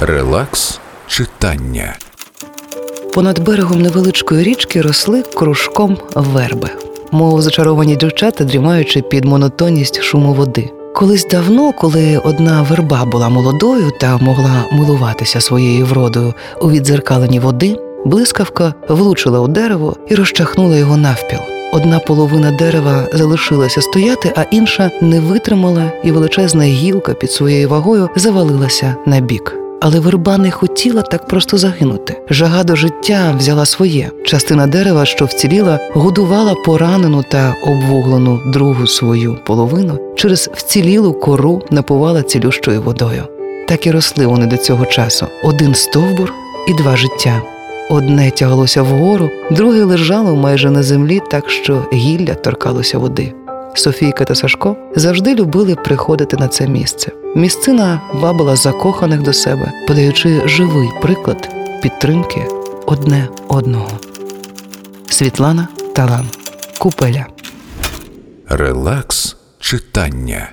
Релакс читання. Понад берегом невеличкої річки росли кружком верби, мов зачаровані дівчата, дрімаючи під монотонність шуму води. Колись давно, коли одна верба була молодою та могла милуватися своєю вродою у відзеркаленні води, блискавка влучила у дерево і розчахнула його навпіл. Одна половина дерева залишилася стояти, а інша не витримала, і величезна гілка під своєю вагою завалилася на бік. Але верба не хотіла так просто загинути. Жага до життя взяла своє. Частина дерева, що вціліла, годувала поранену та обвуглену другу свою половину, через вцілілу кору напувала цілющою водою. Так і росли вони до цього часу: один стовбур і два життя. Одне тяглося вгору, друге лежало майже на землі, так що гілля торкалося води. Софійка та Сашко завжди любили приходити на це місце. Місцина вабила закоханих до себе, подаючи живий приклад підтримки одне одного. Світлана Талан Купеля. Релакс читання.